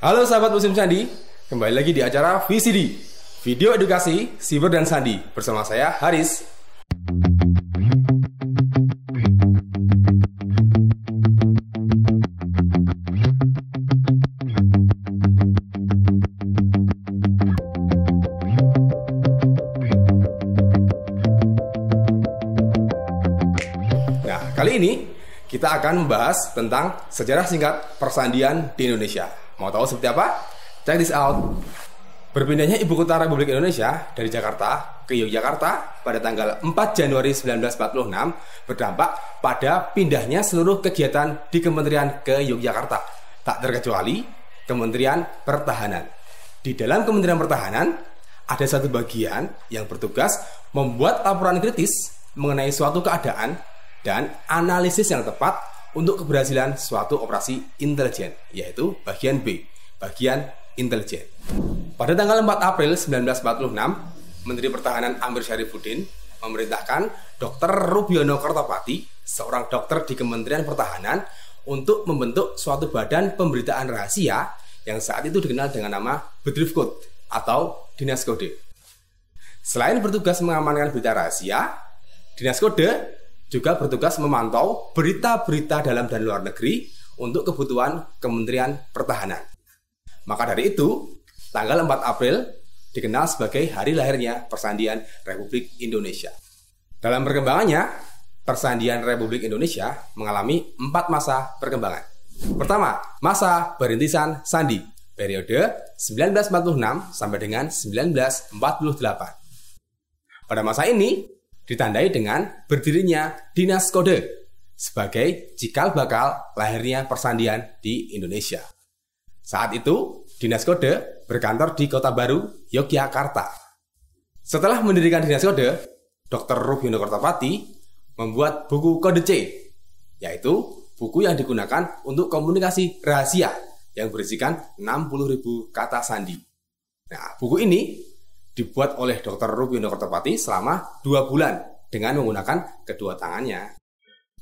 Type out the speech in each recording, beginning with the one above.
Halo sahabat musim sandi, kembali lagi di acara VCD, Video Edukasi Siber dan Sandi bersama saya Haris. Nah, kali ini kita akan membahas tentang sejarah singkat persandian di Indonesia. Mau tahu seperti apa? Check this out. Berpindahnya ibu kota Republik Indonesia dari Jakarta ke Yogyakarta pada tanggal 4 Januari 1946 berdampak pada pindahnya seluruh kegiatan di kementerian ke Yogyakarta. Tak terkecuali Kementerian Pertahanan. Di dalam Kementerian Pertahanan ada satu bagian yang bertugas membuat laporan kritis mengenai suatu keadaan dan analisis yang tepat untuk keberhasilan suatu operasi intelijen, yaitu bagian B, bagian intelijen. Pada tanggal 4 April 1946, Menteri Pertahanan Amir Syarifuddin memerintahkan Dr. Rubiono Kertopati, seorang dokter di Kementerian Pertahanan, untuk membentuk suatu badan pemberitaan rahasia yang saat itu dikenal dengan nama Bedrifkut atau Dinas Kode. Selain bertugas mengamankan berita rahasia, Dinas Kode juga bertugas memantau berita-berita dalam dan luar negeri untuk kebutuhan Kementerian Pertahanan. Maka dari itu, tanggal 4 April dikenal sebagai hari lahirnya Persandian Republik Indonesia. Dalam perkembangannya, Persandian Republik Indonesia mengalami empat masa perkembangan. Pertama, masa perintisan sandi, periode 1946 sampai dengan 1948. Pada masa ini, ditandai dengan berdirinya Dinas Kode sebagai cikal bakal lahirnya persandian di Indonesia. Saat itu, Dinas Kode berkantor di Kota Baru, Yogyakarta. Setelah mendirikan Dinas Kode, Dr. Rubiono Kertopati membuat buku Kode C, yaitu buku yang digunakan untuk komunikasi rahasia yang berisikan 60.000 kata sandi. Nah, buku ini dibuat oleh Dr. Rubiono Kertopati selama dua bulan dengan menggunakan kedua tangannya.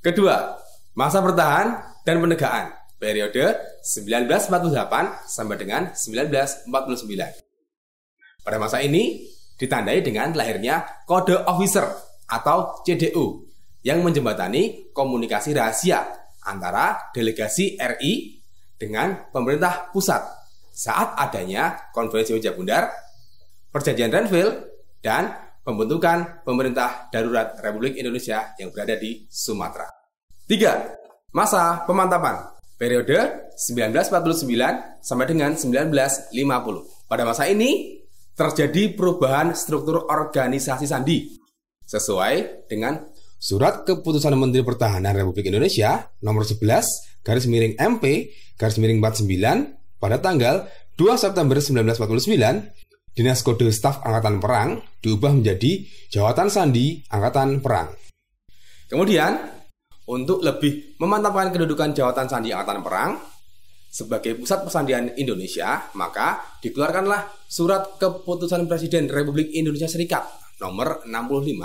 Kedua, masa bertahan dan penegaan periode 1948 sampai dengan 1949. Pada masa ini ditandai dengan lahirnya Kode Officer atau CDU yang menjembatani komunikasi rahasia antara delegasi RI dengan pemerintah pusat saat adanya konferensi wajah bundar, perjanjian Renville, dan pembentukan pemerintah darurat Republik Indonesia yang berada di Sumatera. Tiga, masa pemantapan periode 1949 sampai dengan 1950. Pada masa ini terjadi perubahan struktur organisasi sandi sesuai dengan Surat Keputusan Menteri Pertahanan Republik Indonesia nomor 11 garis miring MP garis miring 49 pada tanggal 2 September 1949 Dinas Kode Staf Angkatan Perang diubah menjadi Jawatan Sandi Angkatan Perang. Kemudian, untuk lebih memantapkan kedudukan Jawatan Sandi Angkatan Perang sebagai pusat persandian Indonesia, maka dikeluarkanlah Surat Keputusan Presiden Republik Indonesia Serikat nomor 65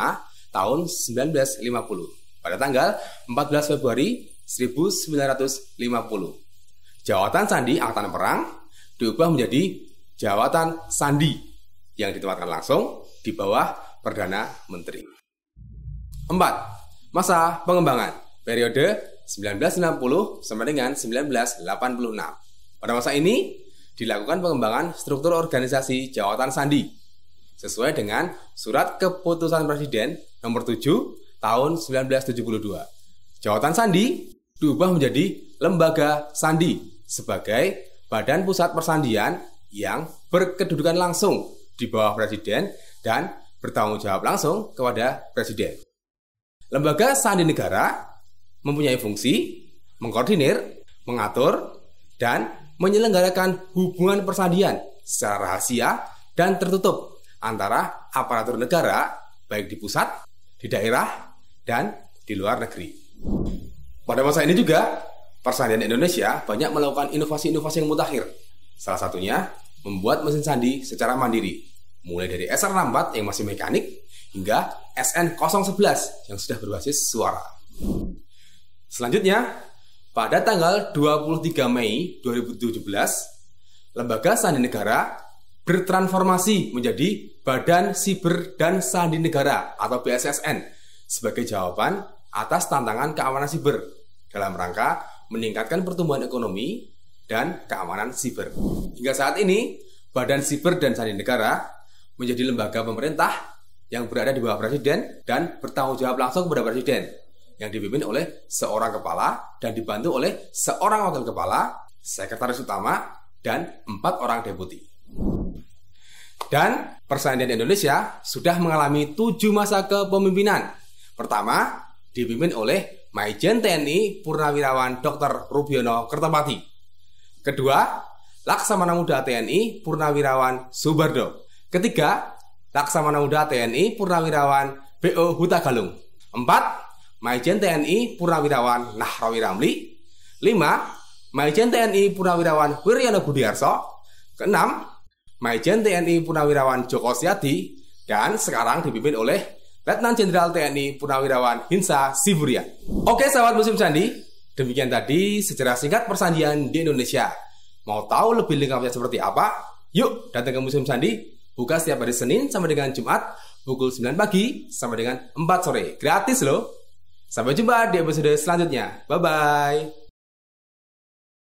tahun 1950 pada tanggal 14 Februari 1950. Jawatan Sandi Angkatan Perang diubah menjadi Jawatan Sandi yang ditempatkan langsung di bawah Perdana Menteri. 4. Masa pengembangan periode 1960 sampai dengan 1986. Pada masa ini dilakukan pengembangan struktur organisasi Jawatan Sandi sesuai dengan Surat Keputusan Presiden nomor 7 tahun 1972. Jawatan Sandi diubah menjadi Lembaga Sandi sebagai badan pusat persandian yang berkedudukan langsung di bawah Presiden dan bertanggung jawab langsung kepada Presiden. Lembaga Sandi Negara mempunyai fungsi mengkoordinir, mengatur, dan menyelenggarakan hubungan persandian secara rahasia dan tertutup antara aparatur negara baik di pusat, di daerah, dan di luar negeri. Pada masa ini juga, persandian Indonesia banyak melakukan inovasi-inovasi yang mutakhir. Salah satunya membuat mesin sandi secara mandiri, mulai dari SR64 yang masih mekanik hingga SN011 yang sudah berbasis suara. Selanjutnya, pada tanggal 23 Mei 2017, Lembaga Sandi Negara bertransformasi menjadi Badan Siber dan Sandi Negara atau BSSN sebagai jawaban atas tantangan keamanan siber dalam rangka meningkatkan pertumbuhan ekonomi dan keamanan siber. Hingga saat ini, Badan Siber dan Sandi Negara menjadi lembaga pemerintah yang berada di bawah presiden dan bertanggung jawab langsung kepada presiden yang dipimpin oleh seorang kepala dan dibantu oleh seorang wakil kepala, sekretaris utama, dan empat orang deputi. Dan Persandian Indonesia sudah mengalami tujuh masa kepemimpinan. Pertama, dipimpin oleh Maijen TNI Purnawirawan Dr. Rubiono Kertopati. Kedua, Laksamana Muda TNI Purnawirawan Subardo. Ketiga, Laksamana Muda TNI Purnawirawan BO Huta Galung. Empat, Maijen TNI Purnawirawan Nahrawi Ramli. Lima, Maijen TNI Purnawirawan Wiryono Budiarso. Keenam, Maijen TNI Purnawirawan Joko Siati dan sekarang dipimpin oleh Letnan Jenderal TNI Purnawirawan Hinsa Siburia. Oke sahabat musim sandi, demikian tadi sejarah singkat persandian di Indonesia. Mau tahu lebih lengkapnya seperti apa? Yuk datang ke Museum Sandi, buka setiap hari Senin sampai dengan Jumat pukul 9 pagi sampai dengan 4 sore. Gratis loh. Sampai jumpa di episode selanjutnya. Bye-bye.